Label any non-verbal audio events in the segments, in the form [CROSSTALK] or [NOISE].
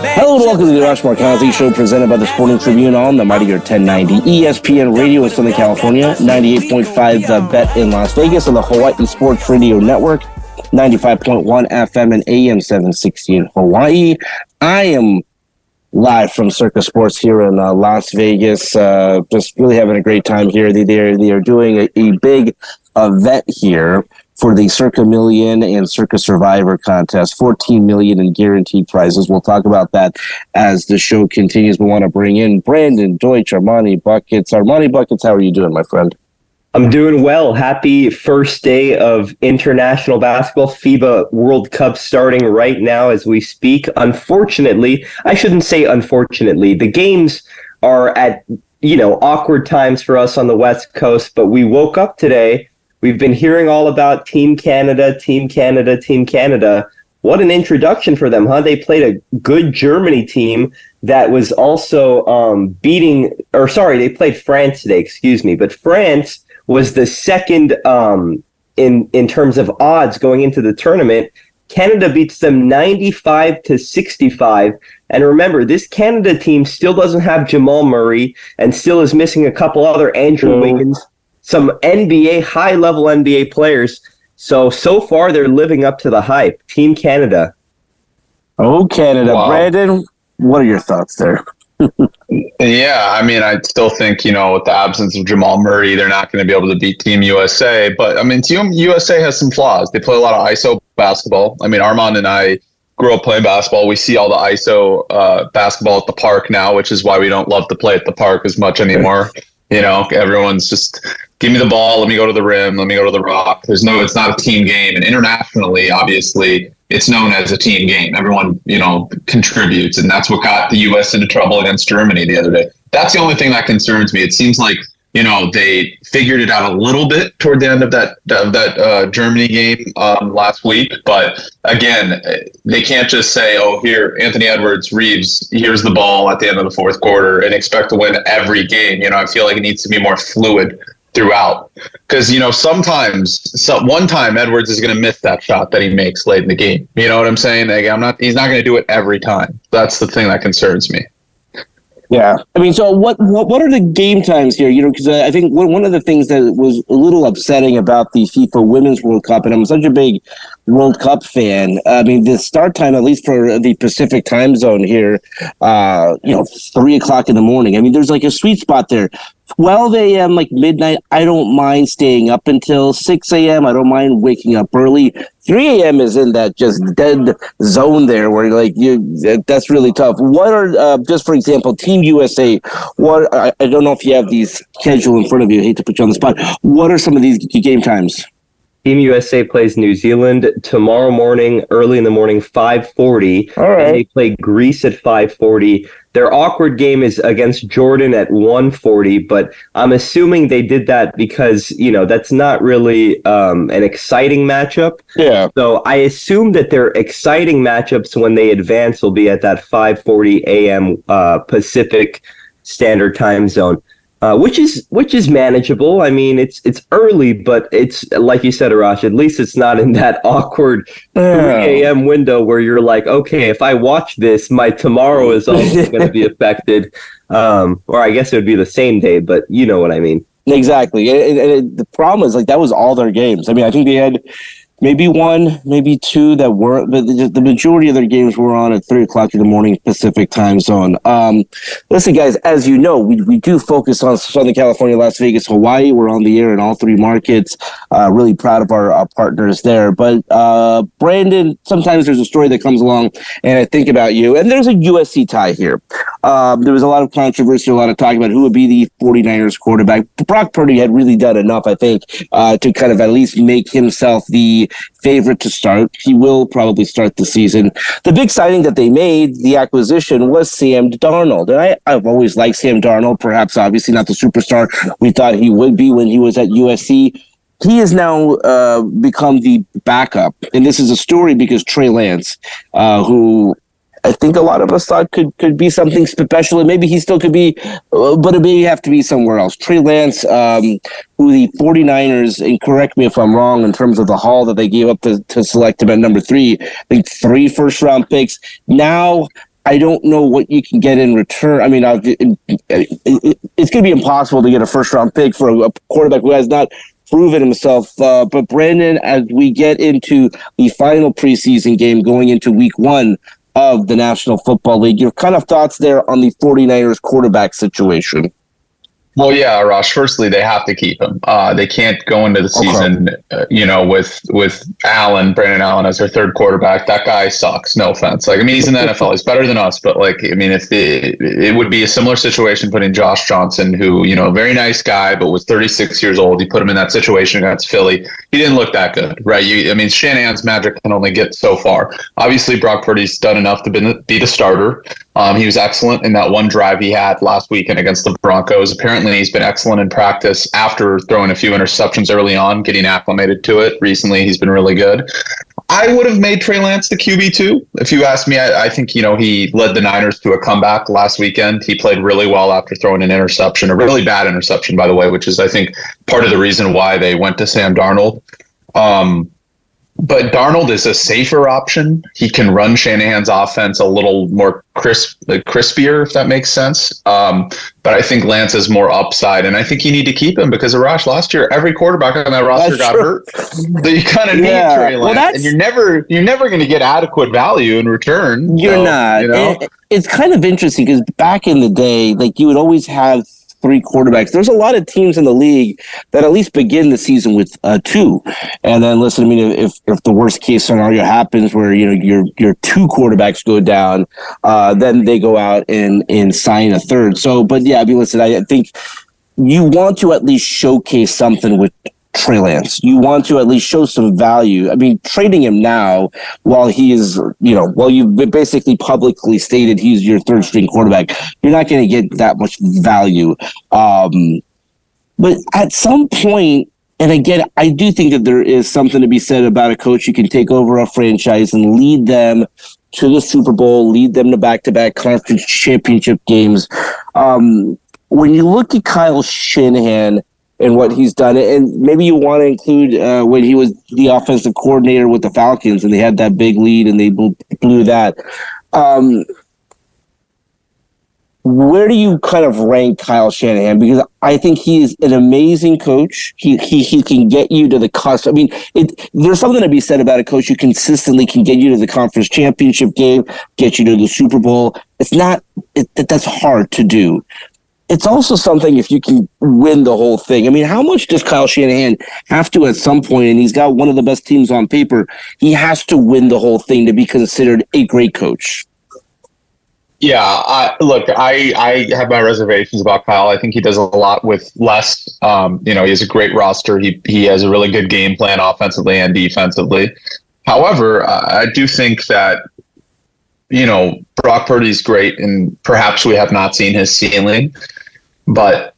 Hello and welcome to the Arash Markazi Show presented by the Sporting Tribune on the Mightier 1090 ESPN Radio in Southern California, 98.5 The Bet in Las Vegas, and the Hawaii Sports Radio Network, 95.1 FM and AM 760 in Hawaii. I am live from Circa Sports here in uh, Las Vegas. Uh, just really having a great time here. They they are, they are doing a, a big event here for the Circa Million and Circa Survivor contest. 14 million in guaranteed prizes. We'll talk about that as the show continues. We want to bring in Brandon Deutsch, Armani Buckets. Armani Buckets, how are you doing, my friend? I'm doing well. Happy first day of international basketball. FIBA World Cup starting right now as we speak. Unfortunately, I shouldn't say unfortunately, the games are at, you know, awkward times for us on the West Coast, but we woke up today. We've been hearing all about Team Canada, Team Canada, Team Canada. What an introduction for them, huh? They played a good Germany team that was also um, beating, or sorry, they played France today, excuse me, but France was the second um, in in terms of odds going into the tournament. Canada beats them 95 to 65. And remember, this Canada team still doesn't have Jamal Murray and still is missing a couple other Andrew mm. Wiggins, some NBA, high level NBA players. So, so far, they're living up to the hype. Team Canada. Oh, Canada. Wow. Brandon, what are your thoughts there? [LAUGHS] yeah, I mean, I still think you know with the absence of Jamal Murray, they're not going to be able to beat Team USA. But I mean, Team USA has some flaws. They play a lot of ISO basketball. I mean, Armand and I grew up playing basketball. We see all the ISO uh, basketball at the park now, which is why we don't love to play at the park as much anymore. [LAUGHS] You know, everyone's just give me the ball, let me go to the rim, let me go to the rock. There's no, it's not a team game. And internationally, obviously, it's known as a team game. Everyone, you know, contributes, and that's what got the U.S. into trouble against Germany the other day. That's the only thing that concerns me. It seems like you know they figured it out a little bit toward the end of that of that uh, Germany game um, last week, but again, they can't just say, "Oh, here, Anthony Edwards, Reeves, here's the ball at the end of the fourth quarter," and expect to win every game. You know, I feel like it needs to be more fluid throughout. Because you know sometimes, so one time Edwards is going to miss that shot that he makes late in the game. You know what I'm saying? Like, I'm not. He's not going to do it every time. That's the thing that concerns me. Yeah, I mean, so what? What, what are the game times here? You know, because uh, I think one of the things that was a little upsetting about the FIFA Women's World Cup, and I'm such a big World Cup fan. I mean, the start time, at least for the Pacific time zone here, uh, you know, three o'clock in the morning. I mean, there's like a sweet spot there. 12 a.m., like midnight, I don't mind staying up until 6 a.m. I don't mind waking up early. 3 a.m. is in that just dead zone there where like you, that's really tough. What are, uh, just for example, Team USA, what, I, I don't know if you have these schedule in front of you. I hate to put you on the spot. What are some of these game times? Team USA plays New Zealand tomorrow morning, early in the morning, 540. All right. And they play Greece at 540. Their awkward game is against Jordan at 140, but I'm assuming they did that because, you know, that's not really um, an exciting matchup. Yeah. So I assume that their exciting matchups when they advance will be at that 540 a.m. Uh, Pacific Standard Time Zone uh, which is which is manageable. I mean, it's it's early, but it's like you said, Arash. At least it's not in that [LAUGHS] awkward three a.m. window where you're like, okay, if I watch this, my tomorrow is [LAUGHS] also going to be affected. Um, or I guess it would be the same day, but you know what I mean. Exactly. And, and, and the problem is like that was all their games. I mean, I think they had maybe one, maybe two that weren't, but the, the, majority of their games were on at three o'clock in the morning Pacific time zone. Um, listen, guys, as you know, we, we do focus on Southern California, Las Vegas, Hawaii. We're on the air in all three markets. Uh, really proud of our, our partners there. But uh, Brandon, sometimes there's a story that comes along, and I think about you, and there's a USC tie here. Um, there was a lot of controversy, a lot of talk about who would be the 49ers quarterback. Brock Purdy had really done enough, I think, uh, to kind of at least make himself the favorite to start. He will probably start the season. The big signing that they made, the acquisition, was Sam Darnold. And I, I've always liked Sam Darnold, perhaps obviously not the superstar we thought he would be when he was at USC. He has now uh, become the backup. And this is a story because Trey Lance, uh, who I think a lot of us thought could could be something special, and maybe he still could be, uh, but it may have to be somewhere else. Trey Lance, um, who the 49ers, and correct me if I'm wrong in terms of the haul that they gave up to, to select him at number three, I think three first round picks. Now I don't know what you can get in return. I mean, it, it, it's going to be impossible to get a first round pick for a, a quarterback who has not proven himself. Uh, but Brandon, as we get into the final preseason game going into week one, of the National Football League. Your kind of thoughts there on the 49ers quarterback situation? Well, yeah, Rush. Firstly, they have to keep him. Uh, they can't go into the season, okay. uh, you know, with with Allen, Brandon Allen as their third quarterback. That guy sucks. No offense. Like, I mean, he's in the [LAUGHS] NFL. He's better than us, but like, I mean, if the, it would be a similar situation putting Josh Johnson, who you know, a very nice guy, but was 36 years old. You put him in that situation against Philly. He didn't look that good, right? You, I mean, Shanahan's magic can only get so far. Obviously, Brock Purdy's done enough to be, be the starter. Um, he was excellent in that one drive he had last weekend against the Broncos. Apparently, he's been excellent in practice after throwing a few interceptions early on, getting acclimated to it. Recently, he's been really good. I would have made Trey Lance the QB too. If you ask me, I, I, think you know he led the Niners to a comeback last weekend. He played really well after throwing an interception, a really bad interception, by the way, which is I think part of the reason why they went to Sam Darnold. Um, but Darnold is a safer option. He can run Shanahan's offense a little more crisp, crispier, if that makes sense. Um, but I think Lance is more upside, and I think you need to keep him because Arash last year, every quarterback on that roster that's got true. hurt. [LAUGHS] So you kind of yeah. need Trey Lance, well, and you're never you're never going to get adequate value in return. You're so, not. You know? it, it's kind of interesting because back in the day, like you would always have three quarterbacks. There's a lot of teams in the league that at least begin the season with uh, two, and then listen. I mean, if if the worst case scenario happens where you know your your two quarterbacks go down, uh, then they go out and and sign a third. So, but yeah, I mean, listen, I, I think you want to at least showcase something with Trey Lance. You want to at least show some value. I mean, trading him now while he is, you know, while you've basically publicly stated he's your third string quarterback, you're not going to get that much value. Um, but at some point, and again, I do think that there is something to be said about a coach who can take over a franchise and lead them to the Super Bowl, lead them to back to back conference championship games. Um, when you look at Kyle Shanahan, and what he's done. And maybe you want to include uh, when he was the offensive coordinator with the Falcons and they had that big lead and they blew, that. Um, where do you kind of rank Kyle Shanahan? Because I think he is an amazing coach. He he he can get you to the cusp. I mean, it, there's something to be said about a coach who consistently can get you to the conference championship game, get you to the Super Bowl. It's not it, that's hard to do it's also something if you can win the whole thing. I mean, how much does Kyle Shanahan have to at some point, and he's got one of the best teams on paper, he has to win the whole thing to be considered a great coach? Yeah, I, look, I, I have my reservations about Kyle. I think he does a lot with less. Um, you know, he has a great roster. He he has a really good game plan offensively and defensively. However, I do think that you know Brock Purdy's great, and perhaps we have not seen his ceiling. But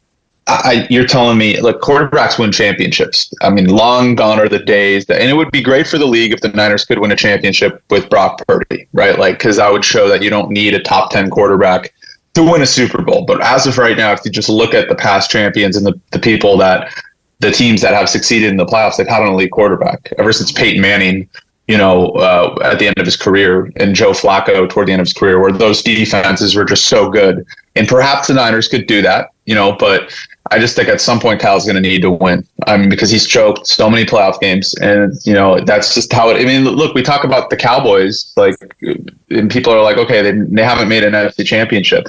I, you're telling me, look, quarterbacks win championships. I mean, long gone are the days that, and it would be great for the league if the Niners could win a championship with Brock Purdy, right? Like, because that would show that you don't need a top 10 quarterback to win a Super Bowl. But as of right now, if you just look at the past champions and the, the people that, the teams that have succeeded in the playoffs, they've had an elite quarterback ever since Peyton Manning you know, uh, at the end of his career and Joe Flacco toward the end of his career, where those defenses were just so good. And perhaps the Niners could do that, you know, but I just think at some point Kyle's going to need to win. I mean, because he's choked so many playoff games, and you know that's just how it. I mean, look, we talk about the Cowboys, like, and people are like, okay, they they haven't made an NFC Championship.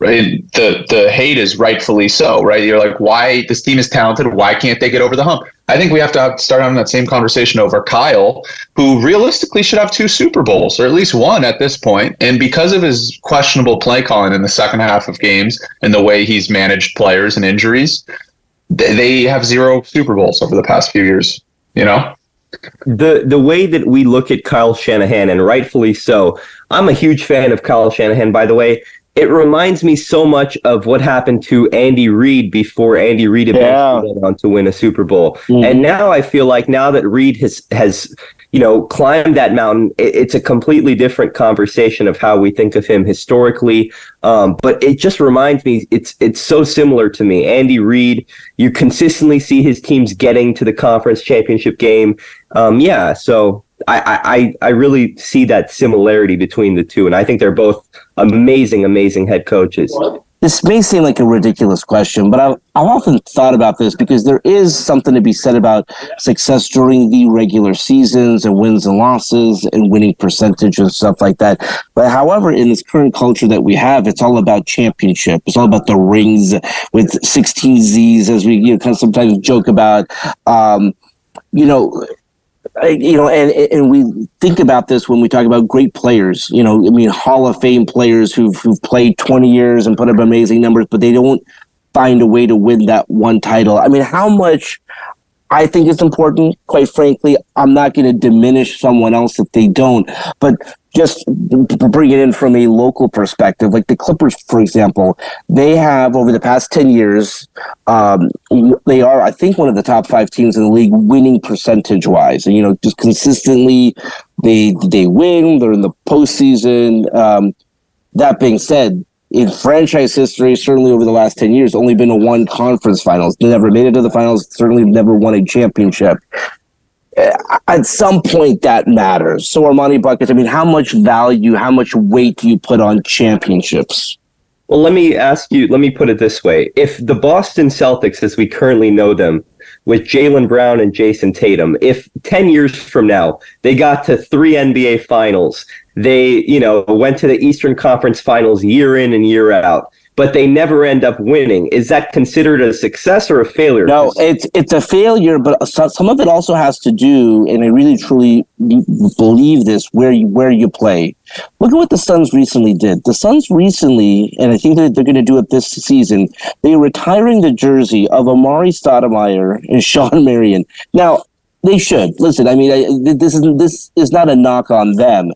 Right? The the hate is rightfully so, right? You're like, why this team is talented? Why can't they get over the hump? I think we have to start having that same conversation over Kyle, who realistically should have two Super Bowls or at least one at this point. And because of his questionable play calling in the second half of games and the way he's managed players and injuries, they have zero Super Bowls over the past few years. You know the the way that we look at Kyle Shanahan, and rightfully so. I'm a huge fan of Kyle Shanahan, by the way it reminds me so much of what happened to Andy Reid before Andy Reid eventually yeah. went on to win a Super Bowl. Mm-hmm. And now I feel like now that Reid has has you know climbed that mountain, it, it's a completely different conversation of how we think of him historically. Um, but it just reminds me, it's it's so similar to me. Andy Reid, you consistently see his teams getting to the conference championship game. Um, yeah, so I, I I really see that similarity between the two, and I think they're both amazing, amazing head coaches. This may seem like a ridiculous question, but I've, I've often thought about this because there is something to be said about success during the regular seasons and wins and losses and winning percentage and stuff like that. But however, in this current culture that we have, it's all about championship. It's all about the rings with 16 Z's, as we you know, kind of sometimes joke about. Um, you know, you know, and and we think about this when we talk about great players. You know, I mean, Hall of Fame players who've who've played twenty years and put up amazing numbers, but they don't find a way to win that one title. I mean, how much I think it's important. Quite frankly, I'm not going to diminish someone else if they don't. But just bring it in from a local perspective, like the Clippers, for example, they have over the past 10 years, um, they are, I think, one of the top five teams in the league winning percentage wise. And, you know, just consistently they, they win, they're in the postseason. Um, that being said, in franchise history, certainly over the last 10 years, only been to one conference finals. They never made it to the finals, certainly never won a championship uh, at some point that matters. So Armani Buckets, I mean, how much value, how much weight do you put on championships? Well, let me ask you, let me put it this way. If the Boston Celtics, as we currently know them, with Jaylen Brown and Jayson Tatum, if 10 years from now they got to three NBA finals, they, you know, went to the Eastern Conference finals year in and year out, but they never end up winning. Is that considered a success or a failure? No, it's it's a failure, but some of it also has to do, and I really truly believe this, where you where you play. Look at what the Suns recently did. The Suns recently, and I think that they're going to do it this season. They are retiring the jersey of Amar'e Stoudemire and [LAUGHS] Shawn Marion. Now they should listen. I mean, I, this is this is not a knock on them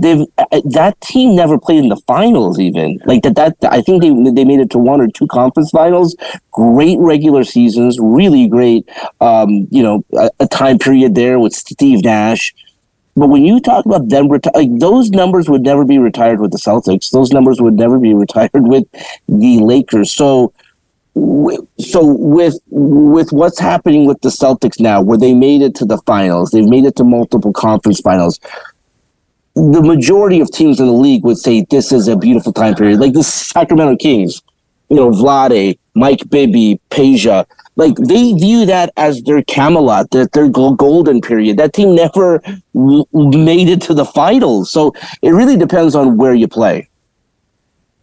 they've uh, that team never played in the finals even. Like that that i think they they made it to one or two conference finals. Great regular seasons really great um you know a, a time period there with steve nash. But when you talk about them reti- like those numbers would never be retired with the celtics. Those numbers would never be [LAUGHS] retired with the lakers. So so with with what's happening with the Celtics now, where they made it to the finals, they've made it to multiple conference finals the majority of teams in the league would say this is a beautiful time period. Like the Sacramento Kings, you know, Vlade, Mike Bibby, Peja, like they view that as their Camelot, that their golden period. That team never w- made it to the finals. So it really depends on where you play.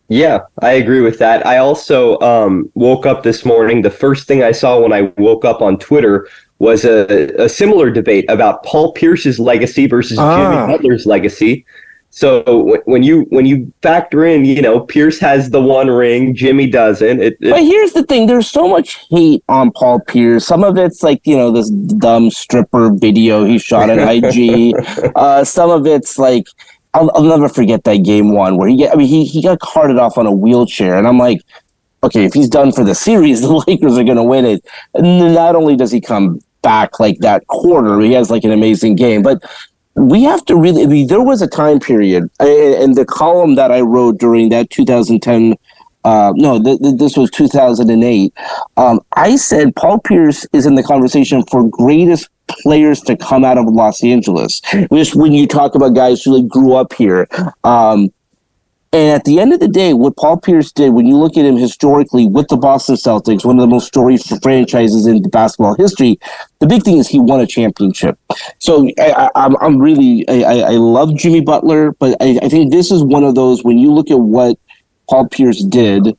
Yeah, I agree with that. I also um, woke up this morning. The first thing I saw when I woke up on Twitter was a, a similar debate about Paul Pierce's legacy versus ah. Jimmy Butler's legacy. So when you when you factor in, you know, Pierce has the one ring, Jimmy doesn't. It, it, but here's the thing: there's so much hate on Paul Pierce. Some of it's like you know this dumb stripper video he shot at IG. [LAUGHS] uh, some of it's like I'll, I'll never forget that game one where he get. I mean, he he got carted off on a wheelchair, and I'm like, okay, if he's done for the series, [LAUGHS] the Lakers are going to win it. And not only does he come back like that quarter. He has like an amazing game, but we have to really. I mean, there was a time period, and the column that I wrote during that 2010. Uh, no, th- th- this was 2008. Um, I said Paul Pierce is in the conversation for greatest players to come out of Los Angeles. Just when you talk about guys who like grew up here, um, And at the end of the day, what Paul Pierce did, when you look at him historically with the Boston Celtics, one of the most storied franchises in basketball history, the big thing is he won a championship. So I, am really I, I love Jimmy Butler, but I, I think this is one of those when you look at what Paul Pierce did.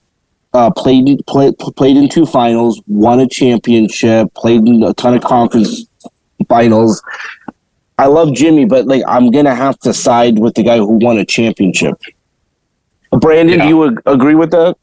Uh, played played played in two finals, won a championship, played in a ton of conference finals. I love Jimmy, but like I'm gonna have to side with the guy who won a championship. Brandon, yeah. do you ag- agree with that?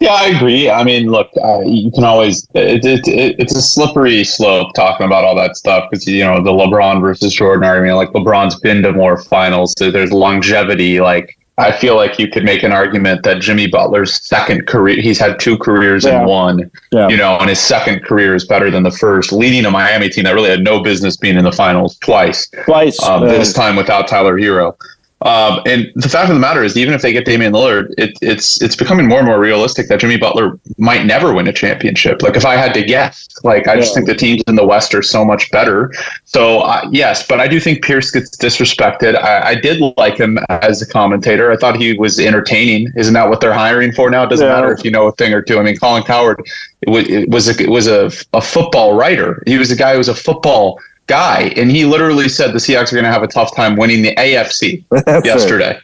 Yeah, I agree. I mean, look, uh, you can always it, it, it, it's a slippery slope talking about all that stuff because you know the LeBron versus Jordan argument. Like LeBron's been to more finals, so there's longevity. Like I feel like you could make an argument that Jimmy Butler's second career, he's had two careers yeah. in one, yeah. you know, and his second career is better than the first, leading a Miami team that really had no business being in the finals twice. Twice. Um, uh, this time without Tyler Herro. Um, and the fact of the matter is, even if they get Damian Lillard, it, it's it's becoming more and more realistic that Jimmy Butler might never win a championship. Like if I had to guess, like I yeah. just think the teams in the West are so much better. So uh, yes, but I do think Pierce gets disrespected. I, I, did like him as a commentator. I thought he was entertaining. Isn't that what they're hiring for now? It doesn't yeah. matter if you know a thing or two. I mean, Colin Cowherd it was, it was a, it was a, a football writer. He was a guy who was a football guy, and he literally said the Seahawks are going to have a tough time winning the AFC [LAUGHS] yesterday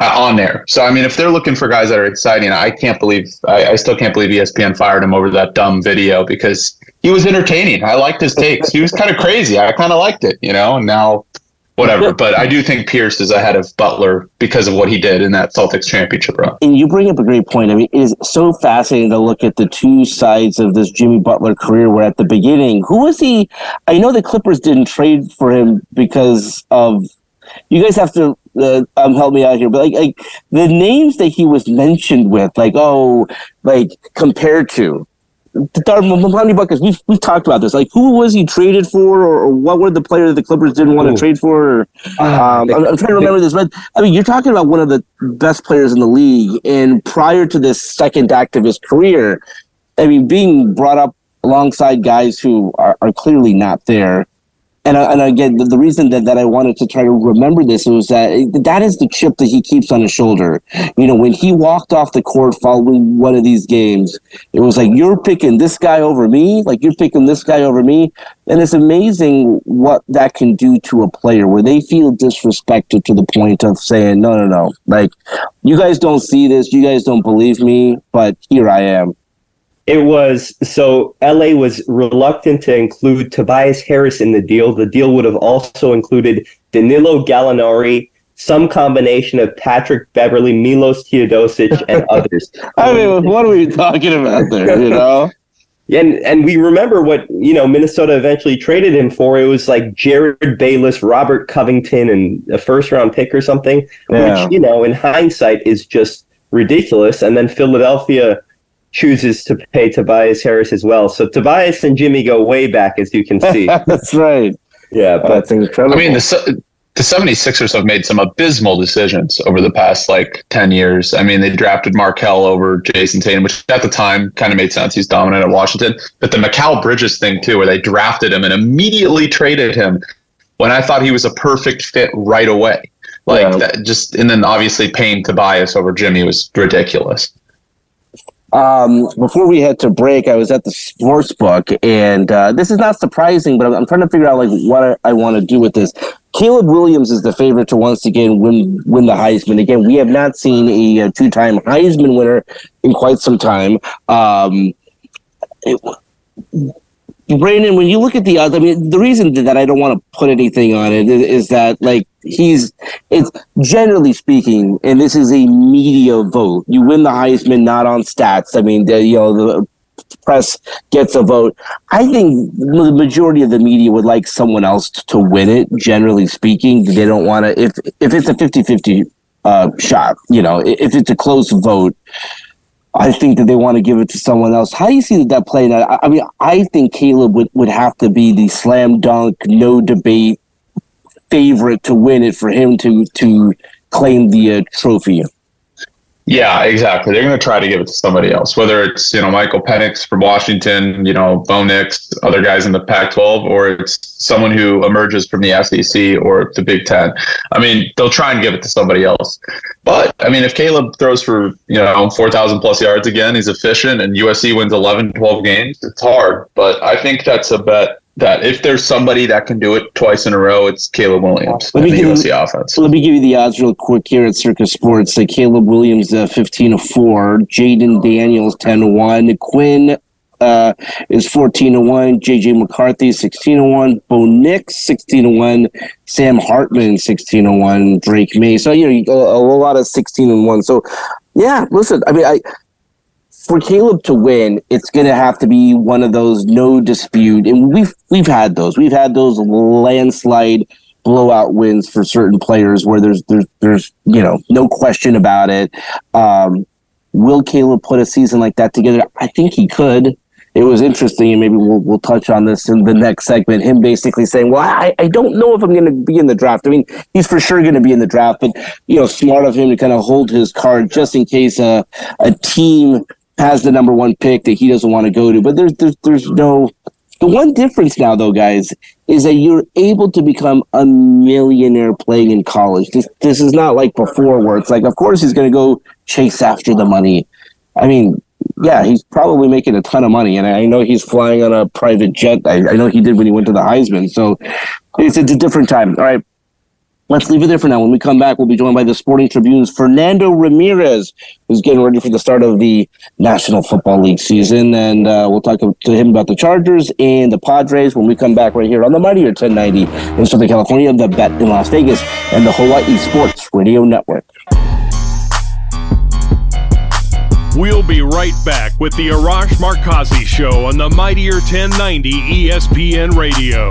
uh, on there. So I mean, if they're looking for guys that are exciting, I can't believe I, I, still can't believe ESPN fired him over that dumb video because he was entertaining. I liked his takes. He was kind of crazy. I kind of liked it, you know. And now whatever. [LAUGHS] But I do think Pierce is ahead of Butler because of what he did in that Celtics championship run. And you bring up a great point. I mean, it is so fascinating to look at the two sides of this Jimmy Butler career. Where at the beginning, who was he? I know the Clippers didn't trade for him because of. You guys have to uh, um, help me out here, but like, like the names that he was mentioned with, like oh, like compared to Monty Buckets, we've we've talked about this. Like, who was he traded for, or, or what were the players the Clippers didn't want to trade for? Or, ah, um, I'm, I'm, trying to remember this, but I mean, you're talking about one of the best players in the league, and prior to this second act of his career, I mean, being brought up alongside guys who are, are clearly not there and, uh, and again, the, the, reason that, that I wanted to try to remember this was that that is the chip that he keeps on his shoulder. You know, when he walked off the court following one of these games, it was like, you're picking this guy over me, like you're picking this guy over me. And it's amazing what that can do to a player where they feel disrespected to the point of saying, no, no, no, like you guys don't see this, you guys don't believe me, but here I am. It was so LA was reluctant to include Tobias Harris in the deal. The deal would have also included Danilo Gallinari, some combination of Patrick Beverley, Milos Teodosic, and [LAUGHS] others. I mean, what are we talking about there? You know. [LAUGHS] And and we remember what you know Minnesota eventually traded him for. It was like Jerryd Bayless, Robert Covington, and a first round pick or something, yeah. which you know in hindsight is just ridiculous. And then Philadelphia chooses to pay Tobias Harris as well. So Tobias and Jimmy go way back, as you can see. [LAUGHS] That's right. Yeah, but that's incredible. I mean, the the 76ers have made some abysmal decisions over the past like 10 years. I mean, they drafted Markelle over Jayson Tatum, which at the time kind of made sense. He's dominant at Washington. But the Mikal Bridges thing, too, where they drafted him and immediately traded him when I thought he was a perfect fit right away. Like yeah. that just, and then obviously paying Tobias over Jimmy was ridiculous. Um, before we head to break, I was at the sports book, and uh, this is not surprising, but I'm, I'm, trying to figure out like what I, I want to do with this. Caleb Williams is the favorite to once again win win the Heisman. Again, we have not seen a, a two time Heisman winner in quite some time. Um, it, Brandon, when you look at the odds, I mean, the reason that I don't want to put anything on it is, is that, like, he's, it's generally speaking, and this is a media vote. You win the Heisman not on stats. I mean, the, you know, the press gets a vote. I think the majority of the media would like someone else to win it, generally speaking. They don't want to, if, if it's a 50 50 uh, shot, you know, if it's a close vote, I think that they want to give it to someone else. How do you see that playing out? I mean, I think Caleb would, would have to be the slam dunk, no debate favorite to win it for him to to claim the uh, trophy. Yeah, exactly. They're going to try to give it to somebody else, whether it's you know Michael Penix from Washington, you know Bo Nix, other guys in the Pac-12, or it's someone who emerges from the SEC or the Big Ten. I mean, they'll try and give it to somebody else. But I mean, if Caleb throws for you know four thousand plus yards again, he's efficient, and USC wins 11, 12 games, it's hard. But I think that's a bet that if there's somebody that can do it twice in a row, it's Caleb Williams Let me the give USC you- offense. Let me give you the odds real quick here at Circa Sports. Uh, Caleb Williams, uh, 15 to 4. Jayden Daniels, 10 to 1. Quinn uh, is 14 to 1. JJ McCarthy, 16 to 1. Bo Nix, 16 to 1. Sam Hartman, 16 to 1. Drake Maye. So, you know, a, a lot of 16 and 1. So, yeah, listen, I mean, I. For Caleb to win, it's going to have to be one of those no dispute, and we've we've had those. We've had those landslide blowout wins for certain players where there's there's there's you know no question about it. Um, will Caleb put a season like that together? I think he could. It was interesting, and maybe we'll we'll touch on this in the next segment. Him basically saying, "Well, I, I don't know if I'm going to be in the draft. I mean, he's for sure going to be in the draft, but you know, smart of him to kind of hold his card just in case a a team has the number one pick that he doesn't want to go to. But there's there's there's no the one difference now, though, guys, is that you're able to become a millionaire playing in college. This this is not like before, where it's like, of course, he's going to go chase after the money. I mean, yeah, he's probably making a ton of money, and I know he's flying on a private jet. I, I know he did when he went to the Heisman, so it's, it's a different time. All right. Let's leave it there for now. When we come back, we'll be joined by the Sporting Tribune's Fernando Ramirez, who's getting ready for the start of the National Football League season. And uh, we'll talk to him about the Chargers and the Padres when we come back right here on the Mightier 1090 in Southern California, the Bet in Las Vegas, and the Hawaii Sports Radio Network. We'll be right back with the Arash Markazi Show on the Mightier 1090 ESPN Radio.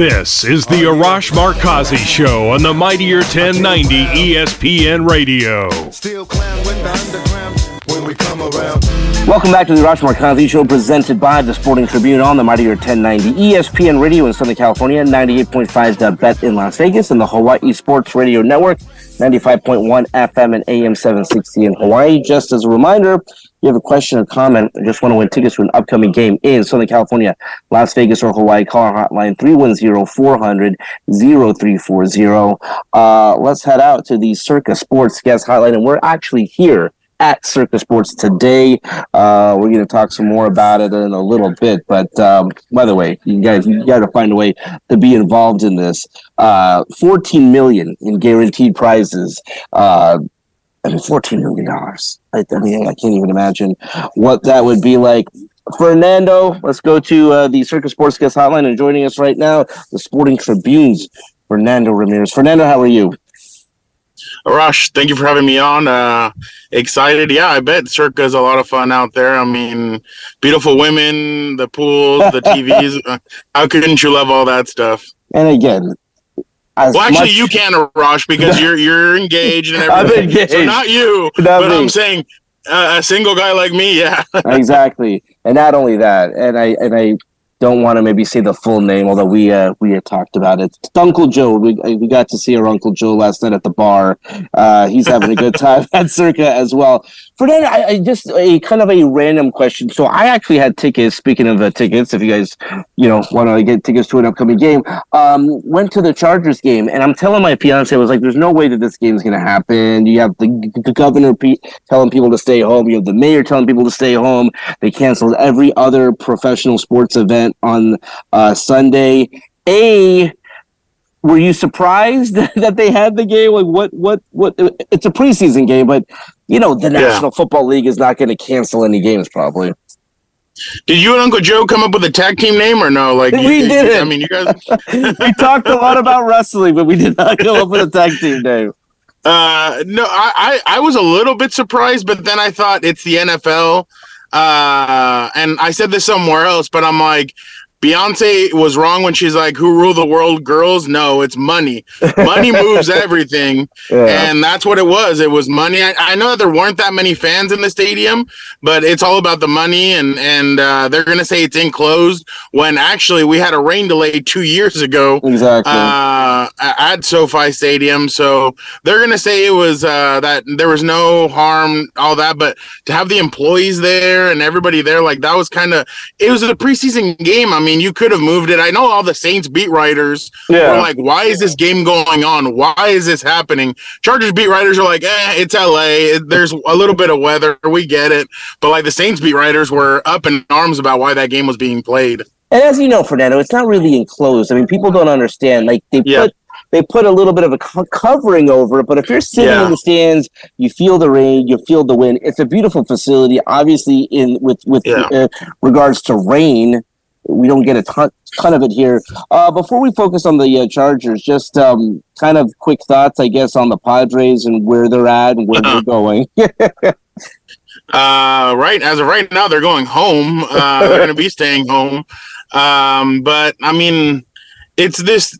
This is the Arash Markazi Show on the Mightier 1090 ESPN Radio. Still with the underground when we come around. Welcome back to the Arash Markazi Show, presented by the Sporting Tribune on the Mightier 1090 ESPN Radio in Southern California, 98.5 The Bet in Las Vegas, and the Hawaii Sports Radio Network, 95.1 FM and AM 760 in Hawaii. Just as a reminder, you have a question or comment, or just want to win tickets to an upcoming game in Southern California, Las Vegas, or Hawaii, call our hotline 310 400 0340. Uh, let's head out to the Circa Sports Guest Hotline, and we're actually here at Circa Sports today. Uh, we're going to talk some more about it in a little bit. But um, by the way, you guys, you got to find a way to be involved in this. Uh, 14 million in guaranteed prizes. Uh, I mean, 14 million dollars. I, I mean, I can't even imagine what that would be like. Fernando, let's go to uh, the Circa Sports Guest Hotline, and joining us right now, the Sporting Tribunes, Fernando Ramirez. Fernando, how are you? Rush, thank you for having me on. Uh, excited. Yeah, I bet Circa is a lot of fun out there. I mean, beautiful women, the pools, the [LAUGHS] TVs. Uh, How couldn't you love all that stuff? And again, as Well, actually, much- you can, Rush, because [LAUGHS] you're you're engaged and [LAUGHS] everything. I'm engaged. So not you, [LAUGHS] but. I'm saying uh, a single guy like me. Yeah. exactly, and not only that, and I and I don't want to maybe say the full name, although we uh, we had talked about it. It's Uncle Joe. We we got to see our Uncle Joe last night at the bar. Uh, he's having a good time at Circa as well. Fernando, I, I just a kind of a random question. So I actually had tickets. Speaking of uh, tickets, if you guys you know want to get tickets to an upcoming game, um, went to the Chargers game, and I'm telling my fiance, I was like, "There's no way that this game's going to happen." You have the g- governor pe- telling people to stay home. You have the mayor telling people to stay home. They canceled every other professional sports event on uh, Sunday. A, were you surprised [LAUGHS] that they had the game? Like, what, what, what? It's a preseason game, but you know, the National Football League is not going to cancel any games probably. Did you and Uncle Joe come up with a tag team name or no? Like We you, didn't. I mean, you guys. [LAUGHS] we talked a lot about wrestling, but we did not come up with a tag team name. Uh, no, I, I I was a little bit surprised, but then I thought it's the NFL. Uh, and I said this somewhere else, but I'm like, Beyonce was wrong when she's like, "Who rule the world, girls?" No, it's money. Money [LAUGHS] moves everything, Yeah. and that's what it was. It was money. I, I know that there weren't that many fans in the stadium, but it's all about the money, and and uh, they're gonna say it's enclosed when actually we had a rain delay two years ago Exactly. uh, at SoFi Stadium. So they're gonna say it was uh, that there was no harm, all that, but to have the employees there and everybody there, like that was kind of it was a preseason game. I mean, you could have moved it. I know all the Saints beat writers Yeah. were like, "Why is this game going on? Why is this happening?" Chargers beat writers are like, "Eh, it's LA. There's a little bit of weather. We get it." But like the Saints beat writers were up in arms about why that game was being played. And as you know, Fernando, it's not really enclosed. I mean, people don't understand. Like they Yeah. put they put a little bit of a co- covering over it, but if you're sitting Yeah. in the stands, you feel the rain, you feel the wind. It's a beautiful facility. Obviously, in with with Yeah. uh, regards to rain, we don't get a ton, ton of it here. Uh, before we focus on the uh, Chargers, just um, kind of quick thoughts, I guess, on the Padres and where they're at and where they're [LAUGHS] going. [LAUGHS] Uh, right as of right now, they're going home. Uh, they're going to be staying home. Um, but I mean, it's this.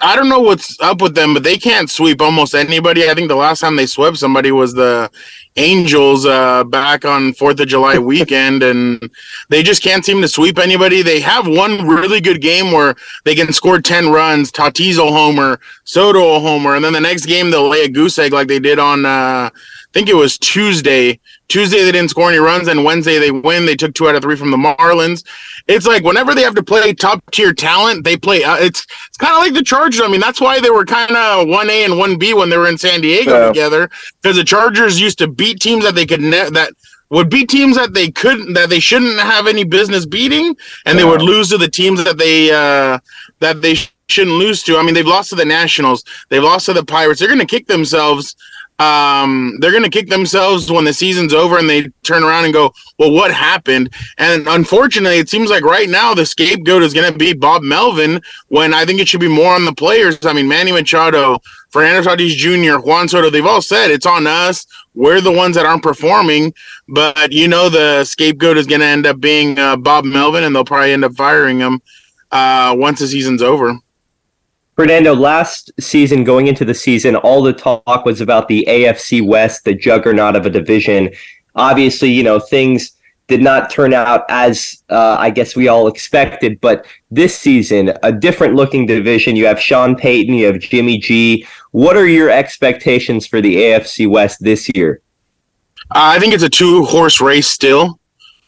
I don't know what's up with them, but they can't sweep almost anybody. I think the last time they swept somebody was the Angels uh, back on Fourth of July [LAUGHS] weekend, and they just can't seem to sweep anybody. They have one really good game where they can score ten runs, Tatis will homer, Soto will homer, and then the next game they'll lay a goose egg like they did on. Uh, think it was Tuesday. Tuesday they didn't score any runs, and Wednesday they win. They took two out of three from the Marlins. It's like whenever they have to play top tier talent, they play. Uh, it's it's kind of like the Chargers. I mean, that's why they were kind of one A and one B when they were in San Diego Yeah. together, because the Chargers used to beat teams that they could ne- that would beat teams that they couldn't that they shouldn't have any business beating, and they would lose to the teams that they uh, that they sh- shouldn't lose to. I mean, they've lost to the Nationals, they've lost to the Pirates. They're going to kick themselves um, they're going to kick themselves when the season's over and they turn around and go, well, what happened? And unfortunately, it seems like right now the scapegoat is going to be Bob Melvin when I think it should be more on the players. I mean, Manny Machado, Fernando Tatis Jr., Juan Soto, they've all said it's on us. We're the ones that aren't performing. But you know, the scapegoat is going to end up being uh, Bob Melvin and they'll probably end up firing him uh, once the season's over. Fernando, last season, going into the season, all the talk was about the AFC West, the juggernaut of a division. Obviously, you know, things did not turn out as uh, I guess we all expected. But this season, a different looking division. You have Sean Payton, you have Jimmy G. What are your expectations for the AFC West this year? Uh, I think it's a two horse race still.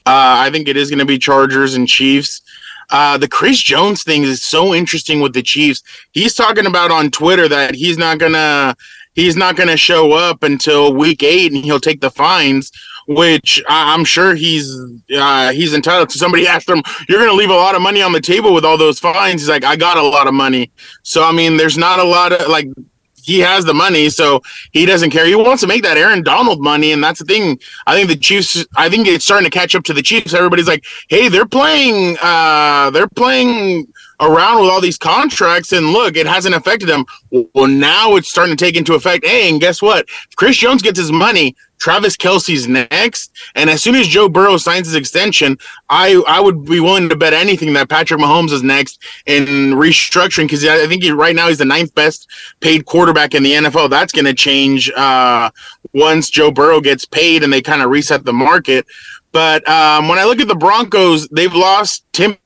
Uh, I think it is going to be Chargers and Chiefs. Uh, the Chris Jones thing is so interesting with the Chiefs. He's talking about on Twitter that he's not gonna he's not gonna show up until week eight, and he'll take the fines. Which I'm sure he's uh, he's entitled to. Somebody [LAUGHS] asked him, "You're going to leave a lot of money on the table with all those fines." He's like, "I got a lot of money." So I mean, there's not a lot of like he has the money, so he doesn't care. He wants to make that Aaron Donald money, and that's the thing. I think the Chiefs. I think it's starting to catch up to the Chiefs. Everybody's like, "Hey, they're playing. Uh, they're playing around with all these contracts, and look, it hasn't affected them." Well, now it's starting to take into effect. Hey, and guess what? If Chris Jones gets his money. Travis Kelce's next, and as soon as Joe Burrow signs his extension, I I would be willing to bet anything that Patrick Mahomes is next in restructuring because I think he, right now he's the ninth best paid quarterback in the NFL. That's going to change uh, once Joe Burrow gets paid and they kind of reset the market. But um, when I look at the Broncos, they've lost Tim.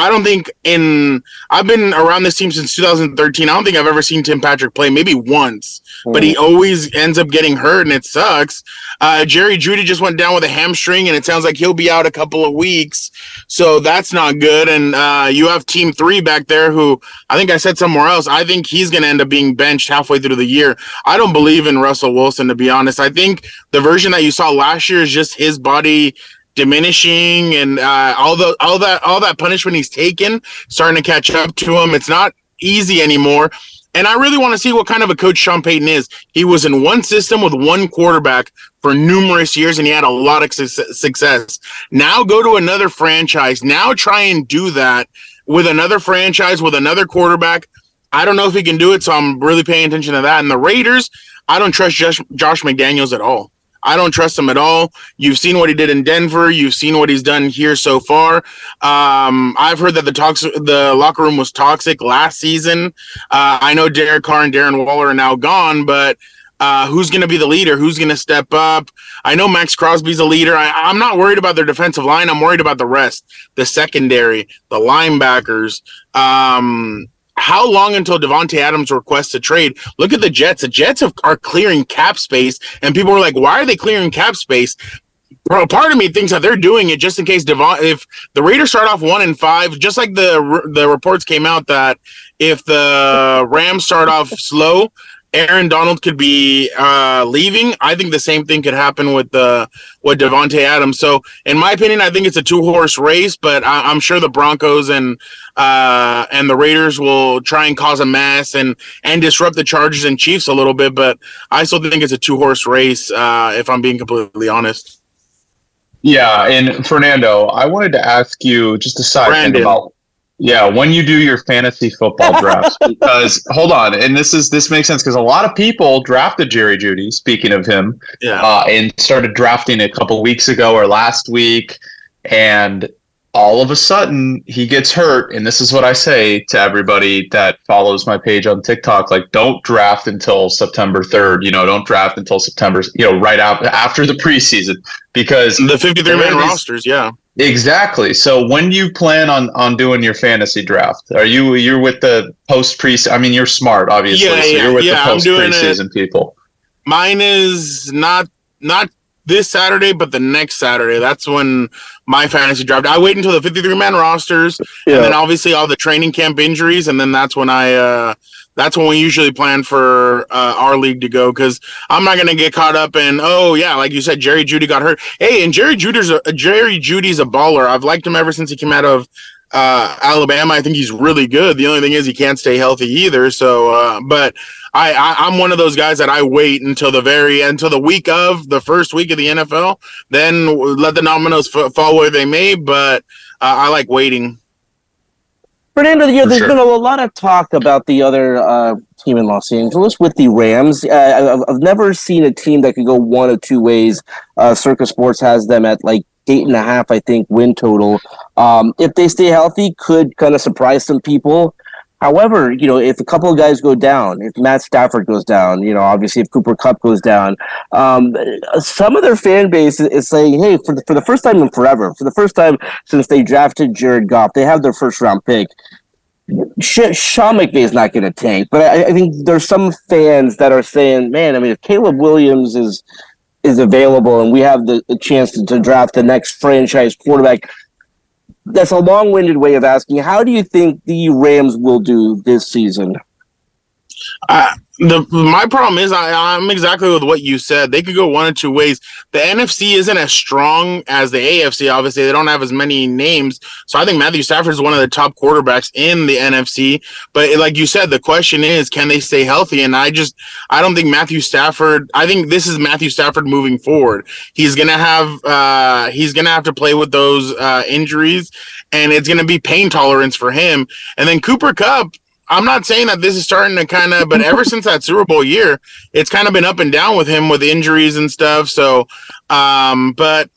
I don't think in I've been around this team since 2013. I don't think I've ever seen Tim Patrick play. Maybe once, but he always ends up getting hurt, and it sucks. Uh, Jerry Jeudy just went down with a hamstring, and it sounds like he'll be out a couple of weeks. So that's not good. And uh, you have Team Three back there, who I think I said somewhere else. I think he's going to end up being benched halfway through the year. I don't believe in Russell Wilson, to be honest. I think the version that you saw last year is just his body diminishing and uh, all the all that all that punishment he's taken starting to catch up to him. It's not easy anymore. And I really want to see what kind of a coach Sean Payton is. He was in one system with one quarterback for numerous years and he had a lot of success. Now go to another franchise. Now try and do that with another franchise, with another quarterback. I don't know if he can do it, so I'm really paying attention to that. And the Raiders, I don't trust Josh, Josh McDaniels at all. I don't trust him at all. You've seen what he did in Denver. You've seen what he's done here so far. Um, I've heard that the talks, the locker room was toxic last season. Uh, I know Derek Carr and Darren Waller are now gone, but uh, who's going to be the leader? Who's going to step up? I know Maxx Crosby's a leader. I, am not worried about their defensive line. I'm worried about the rest, the secondary, the linebackers. Um, how long until Davante Adams requests a trade? Look at the Jets. The Jets have, are clearing cap space, and people are like, "Why are they clearing cap space?" Bro, Part of me thinks that they're doing it just in case Devon. If the Raiders start off one and five, just like the the reports came out that if the Rams start off slow, Aaron Donald could be uh, leaving. I think the same thing could happen with the with Davante Adams. So, in my opinion, I think it's a two horse race, but I, am sure the Broncos and uh, and the Raiders will try and cause a mess and and disrupt the Chargers and Chiefs a little bit. But I still think it's a two horse race. Uh, if I'm being completely honest. Yeah, and Fernando, I wanted to ask you just a side Brandon. about yeah, when you do your fantasy football [LAUGHS] drafts, because hold on, and this is this makes sense because a lot of people drafted Jerry Jeudy. Speaking of him, yeah, uh, and started drafting a couple weeks ago or last week, and all of a sudden he gets hurt and this is what i say to everybody that follows my page on tiktok like don't draft until september 3rd you know don't draft until september you know right out after the preseason because the 53 man rosters yeah. Exactly. So when do you plan on on doing your fantasy draft? Are you you're with the post pre i mean you're smart obviously yeah, so yeah, you're with yeah, the post preseason people. Mine is not not this Saturday, but the next Saturday. That's when my fantasy draft. I wait until the 53 man rosters, yeah. and then obviously all the training camp injuries, and then that's when I. Uh, that's when we usually plan for uh, our league to go because I'm not gonna get caught up in oh yeah like you said Jerry Jeudy got hurt hey and Jerry Jeudy's a Jerry Jeudy's a baller I've liked him ever since he came out of uh, Alabama. I think he's really good. The only thing is he can't stay healthy either. So, uh, but I, I am one of those guys that I wait until the very end, until the week of the first week of the NFL, then let the dominoes f- fall where they may. But uh, I like waiting. Fernando, you know, there's sure. been a lot of talk about the other uh, team in Los Angeles with the Rams. Uh, I've, I've, never seen a team that could go one of two ways. Uh, Circa Sports has them at like eight and a half, I think, win total. Um, if they stay healthy, could kind of surprise some people. However, you know, if a couple of guys go down, if Matt Stafford goes down, you know, obviously if Cooper Kupp goes down, um, some of their fan base is saying, hey, for the, for the first time in forever, for the first time since they drafted Jared Goff, they have their first round pick. Sean McVay is not going to tank, but I, I think there's some fans that are saying, man, I mean, if Caleb Williams is is available and we have the, the chance to, to draft the next franchise quarterback, that's a long-winded way of asking how do you think the rams will do this season the my problem is I, I'm exactly with what you said. They could go one or two ways. The NFC isn't as strong as the AFC. Obviously, they don't have as many names. So I think Matthew Stafford is one of the top quarterbacks in the NFC. But like you said, the question is, can they stay healthy? And I just I don't think Matthew Stafford. I think this is Matthew Stafford moving forward. He's gonna have uh, he's gonna have to play with those uh, injuries, and it's gonna be pain tolerance for him. And then Cooper Kupp I'm not saying that this is starting to kind of, but ever since that Super Bowl year, it's kind of been up and down with him with injuries and stuff. So, um, but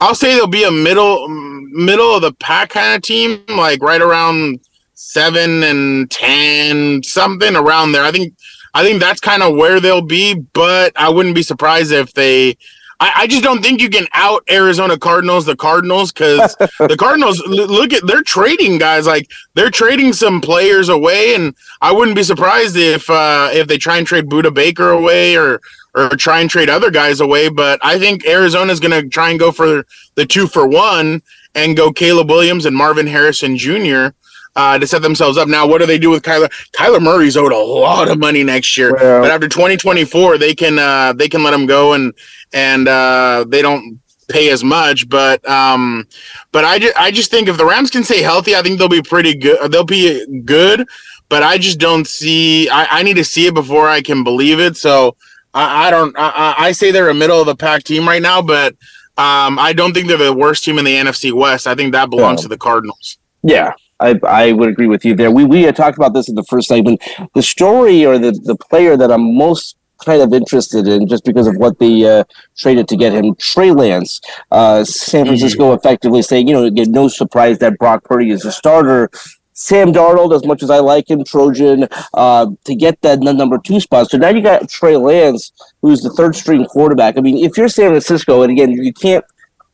I'll say there'll be a middle middle of the pack kind of team, like right around seven and ten, something around there. I think I think that's kind of where they'll be, but I wouldn't be surprised if they I, I, just don't think you can out Arizona Cardinals the Cardinals because the [LAUGHS] Cardinals look at they're trading guys like they're trading some players away, and I wouldn't be surprised if uh, if they try and trade Budda Baker away or or try and trade other guys away. But I think Arizona's going to try and go for the two for one and go Caleb Williams and Marvin Harrison Jr. Uh, to set themselves up. Now, what do they do with Kyler? Kyler Murray's owed a lot of money next year, well, but after 2024, they can uh, they can let him go and and uh, they don't pay as much. But um, but I just I just think if the Rams can stay healthy, I think they'll be pretty good. They'll be good. but I just don't see. I, I need to see it before I can believe it. So I, I don't. I, I say they're a middle of the pack team right now, but um, I don't think they're the worst team in the NFC West. I think that belongs to the Cardinals. Yeah, I, I would agree with you there. We we had talked about this in the first segment. The story or the, the player that I'm most kind of interested in, just because of what they uh, traded to get him, Trey Lance. Uh, San Francisco effectively saying, you know, again, no surprise that Brock Purdy is a starter. Sam Darnold, as much as I like him, Trojan, uh, to get that number two spot. So now you got Trey Lance, who's the third string quarterback. I mean, if you're San Francisco, and again, you can't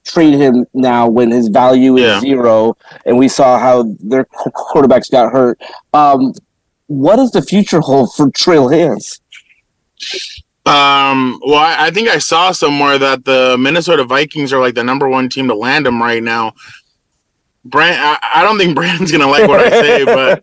trade him now when his value is Yeah. zero, and we saw how their quarterbacks got hurt. Um, what does the future hold for Trey Lance? Um, well, I, I think I saw somewhere that the Minnesota Vikings are like the number one team to land him right now. Brand, I, I don't think [LAUGHS] Brandon's gonna like what I say, but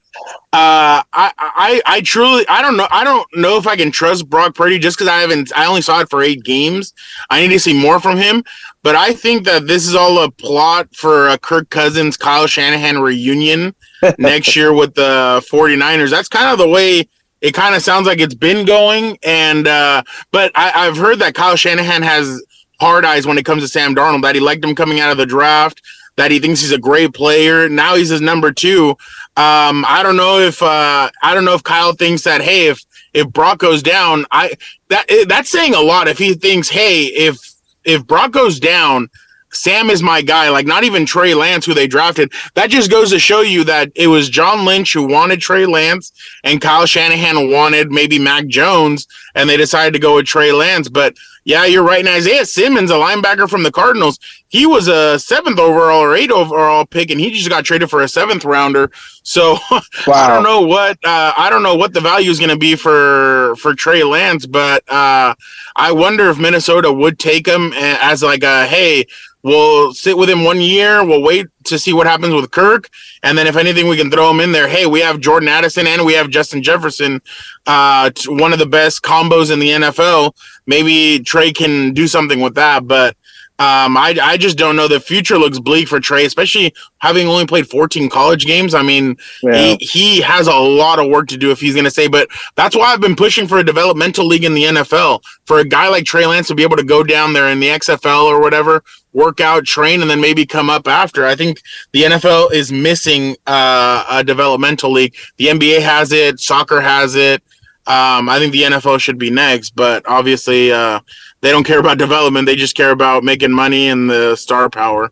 uh, I, I, I truly, I don't know, I don't know if I can trust Brock Purdy just because I haven't, I only saw it for eight games. I need to see more from him, but I think that this is all a plot for a Kirk Cousins, Kyle Shanahan reunion [LAUGHS] next year with the 49ers. That's kind of the way it kind of sounds like it's been going. And uh, but I, I've heard that Kyle Shanahan has hard eyes when it comes to Sam Darnold. That he liked him coming out of the draft. That he thinks he's a great player. Now he's his number two. Um, I don't know if uh, I don't know if Kyle thinks that. Hey, if if Brock goes down, I that that's saying a lot. If he thinks, hey, if if Brock goes down, Sam is my guy. Like not even Trey Lance, who they drafted. That just goes to show you that it was John Lynch who wanted Trey Lance, and Kyle Shanahan wanted maybe Mac Jones, and they decided to go with Trey Lance. But yeah, you're right. And Isaiah Simmons, a linebacker from the Cardinals, he was a seventh overall or eight overall pick, and he just got traded for a seventh rounder. So [LAUGHS] I don't know what uh, I don't know what the value is going to be for for Trey Lance, but uh, I wonder if Minnesota would take him as like a hey, we'll sit with him one year, we'll wait to see what happens with Kirk, and then if anything, we can throw him in there. Hey, we have Jordan Addison and we have Justin Jefferson, uh, one of the best combos in the NFL. Maybe Trey can do something with that, but. Um, I, I just don't know. The future looks bleak for Trey, especially having only played 14 college games. I mean, Yeah. he, he has a lot of work to do if he's going to stay. But that's why I've been pushing for a developmental league in the NFL for a guy like Trey Lance to be able to go down there in the XFL or whatever, work out, train, and then maybe come up after. I think the NFL is missing uh, a developmental league. The NBA has it, soccer has it. Um, I think the NFL should be next, but obviously uh, they don't care about development. They just care about making money and the star power.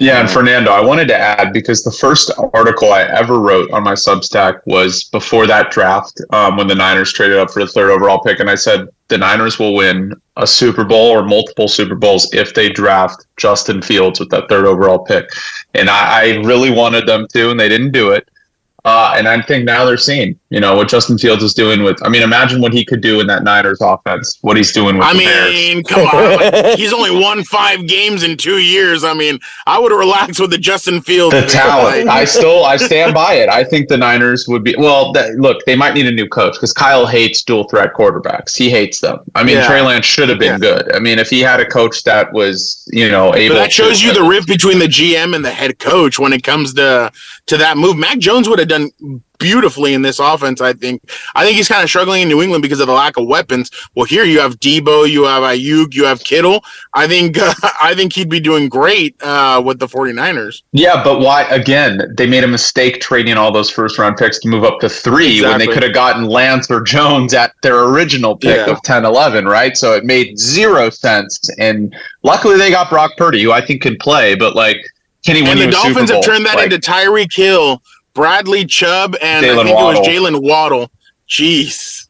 Yeah, and Fernando, I wanted to add because the first article I ever wrote on my Substack was before that draft um, when the Niners traded up for the third overall pick, and I said the Niners will win a Super Bowl or multiple Super Bowls if they draft Justin Fields with that third overall pick, and I, I really wanted them to, and they didn't do it. Uh, and I think now they're seeing, you know, what Justin Fields is doing with. I mean, imagine what he could do in that Niners offense. What he's doing with I the Bears. mean, come on. He's only won five games in two years. I mean, I would relax with the Justin Fields. the talent. I still I [LAUGHS] stand by it. I think the Niners would be well. That, look, they might need a new coach because Kyle hates dual threat quarterbacks. He hates them. I mean, Yeah. Trey Lance should have been Yeah. good. I mean, if he had a coach that was you know able, But that shows to, you the rift between the GM and the head coach when it comes to to that move. Mac Jones would have done beautifully in this offense. I think. I think he's kind of struggling in New England because of the lack of weapons. Well, here you have Deebo, you have Aiyuk, you have Kittle. I think [LAUGHS] I think he'd be doing great uh, with the 49ers. Yeah, but why? Again, they made a mistake trading all those first round picks to move up to three when they could have gotten Lance or Jones at their original pick Yeah. of 10 11, right? So it made zero sense. And luckily they got Brock Purdy, who I think can play, but like, can he win And you the Dolphins have turned that Like, into Tyreek Hill, Bradley Chubb, and I think Waddle. it was Jalen Waddle. Jeez.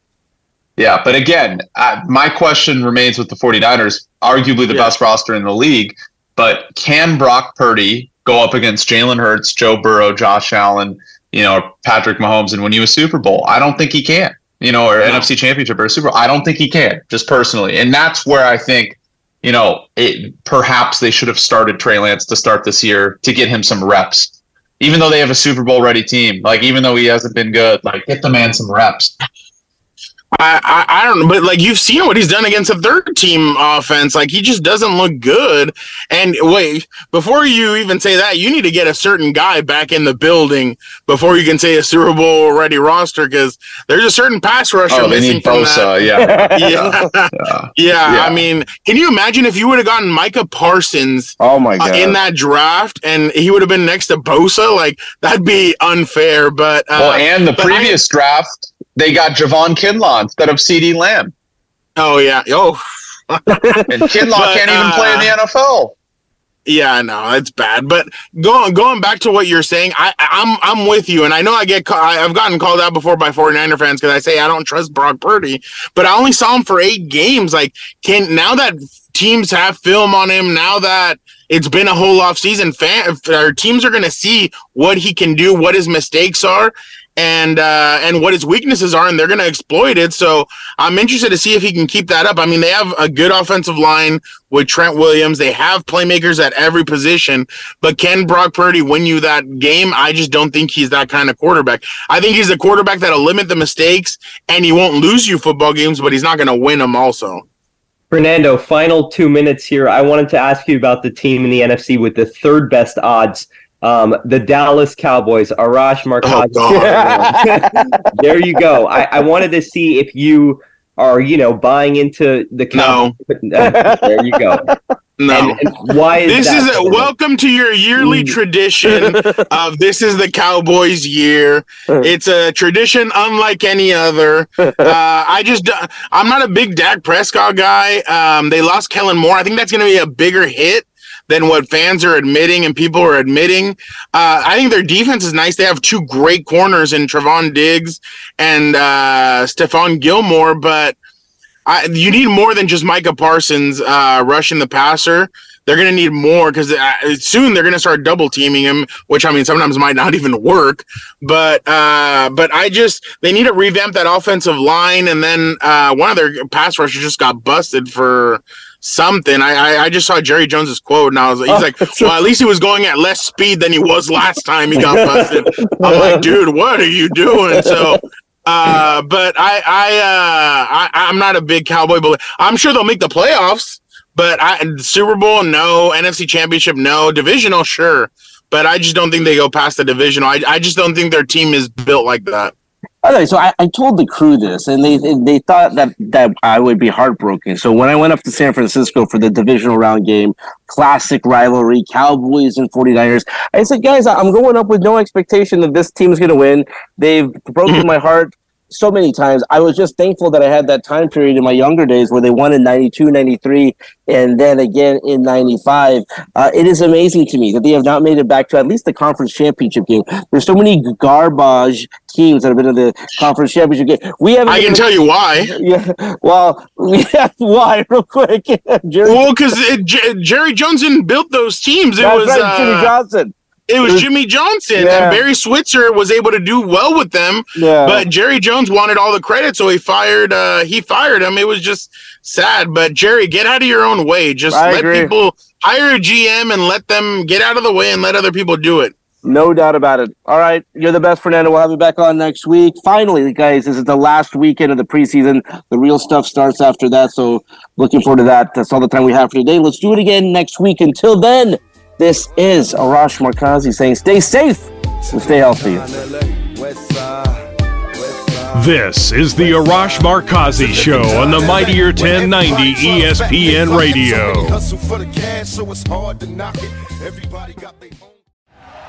Yeah, but again, uh, my question remains with the 49ers, arguably the Yeah. best roster in the league. But can Brock Purdy go up against Jalen Hurts, Joe Burrow, Josh Allen, you know, Patrick Mahomes, and win you a Super Bowl? I don't think he can. You know, or No. NFC Championship or Super Bowl. I don't think he can, just personally. And that's where I think, you know, it, perhaps they should have started Trey Lance to start this year to get him some reps. Even though they have a Super Bowl ready team, like even though he hasn't been good, like get the man some reps. I, I, I don't know, but like you've seen what he's done against a third team offense. Like he just doesn't look good. And wait, before you even say that, you need to get a certain guy back in the building before you can say a Super Bowl ready roster because there's a certain pass rusher Oh, they missing need from Bosa. that. Yeah. Yeah. [LAUGHS] Yeah. yeah, Yeah. I mean, can you imagine if you would have gotten Micah Parsons Oh my uh, god! in that draft and he would have been next to Bosa? Like that'd be unfair. But uh, Well, and the but I- previous draft, they got Javon Kinlaw instead of CeeDee Lamb. oh yeah, oh [LAUGHS] And Kinlaw But, can't even uh, play in the NFL. Yeah, I know it's bad, but going going back to what you're saying, I I'm I'm with you, and I know I get I've gotten called out before by 49er fans because I say I don't trust Brock Purdy, but I only saw him for eight games. Like, can now that teams have film on him, now that it's been a whole off season, fan our teams are going to see what he can do, what his mistakes are, and uh, and what his weaknesses are, and they're going to exploit it. So I'm interested to see if he can keep that up. I mean, they have a good offensive line with Trent Williams. They have playmakers at every position, but can Brock Purdy win you that game? I just don't think he's that kind of quarterback. I think he's a quarterback that'll limit the mistakes and he won't lose you football games, but he's not going to win them also. Fernando, final two minutes here. I wanted to ask you about the team in the NFC with the third best odds. Um, the Dallas Cowboys, Arash Oh, Markazi. God. [LAUGHS] there you go. I, I wanted to see if you are, you know, buying into the No. Cowboys. Uh, there you go. No. And, and why is This is a, welcome to your yearly tradition of this is the Cowboys year. It's a tradition unlike any other. Uh, I just I'm not a big Dak Prescott guy. Um, they lost Kellen Moore. I think that's going to be a bigger hit than what fans are admitting and people are admitting. Uh, I think their defense is nice. They have two great corners in Trevon Diggs and uh, Stephon Gilmore, but I, you need more than just Micah Parsons uh, rushing the passer. They're going to need more because uh, soon they're going to start double teaming him, which I mean sometimes might not [LAUGHS] even work. But uh, but I just they need to revamp that offensive line, and then uh, one of their pass rushers just got busted for something. I, I I just saw Jerry Jones's quote, and I was he's Oh, like, well, at least he was going at less speed than he was last time he got busted. [LAUGHS] I'm like, dude, what are you doing? So. Uh, but I, I, uh, I, I'm not a big Cowboy believer. I'm sure they'll make the playoffs, but I, Super Bowl, no. NFC Championship, no. Divisional, sure. But I just don't think they go past the divisional. I, I just don't think their team is built like that. Okay, so I, I told the crew this, and they they thought that that I would be heartbroken. So when I went up to San Francisco for the divisional round game, classic rivalry, Cowboys and 49ers, I said, guys, I'm going up with no expectation that this team's going to win. They've broken [LAUGHS] my heart so many times. I was just thankful that I had that time period in my younger days where they won in 92, 93, and then again in 95. Uh, it is amazing to me that they have not made it back to at least the conference championship game. There's so many garbage teams that have been in the conference championship game. We haven't. I can tell you why. Yeah. Well, yeah, [LAUGHS] why? Real quick, [LAUGHS] Jerry. Well, because J- Jerry Johnson built those teams. It That's was right, Jimmy uh, Johnson. It was Jimmy Johnson, Yeah. and Barry Switzer was able to do well with them. Yeah. But Jerry Jones wanted all the credit, so he fired. Uh, he fired him. It was just sad. But Jerry, get out of your own way. Just I let agree. people hire a GM and let them get out of the way and let other people do it. No doubt about it. All right, you're the best, Fernando. We'll have you back on next week. Finally, guys, this is the last weekend of the preseason. The real stuff starts after that, so looking forward to that. That's all the time we have for today. Let's do it again next week. Until then, this is Arash Markazi saying, "Stay safe and stay healthy." This is the Arash Markazi Show on the Mightier 1090 ESPN Radio.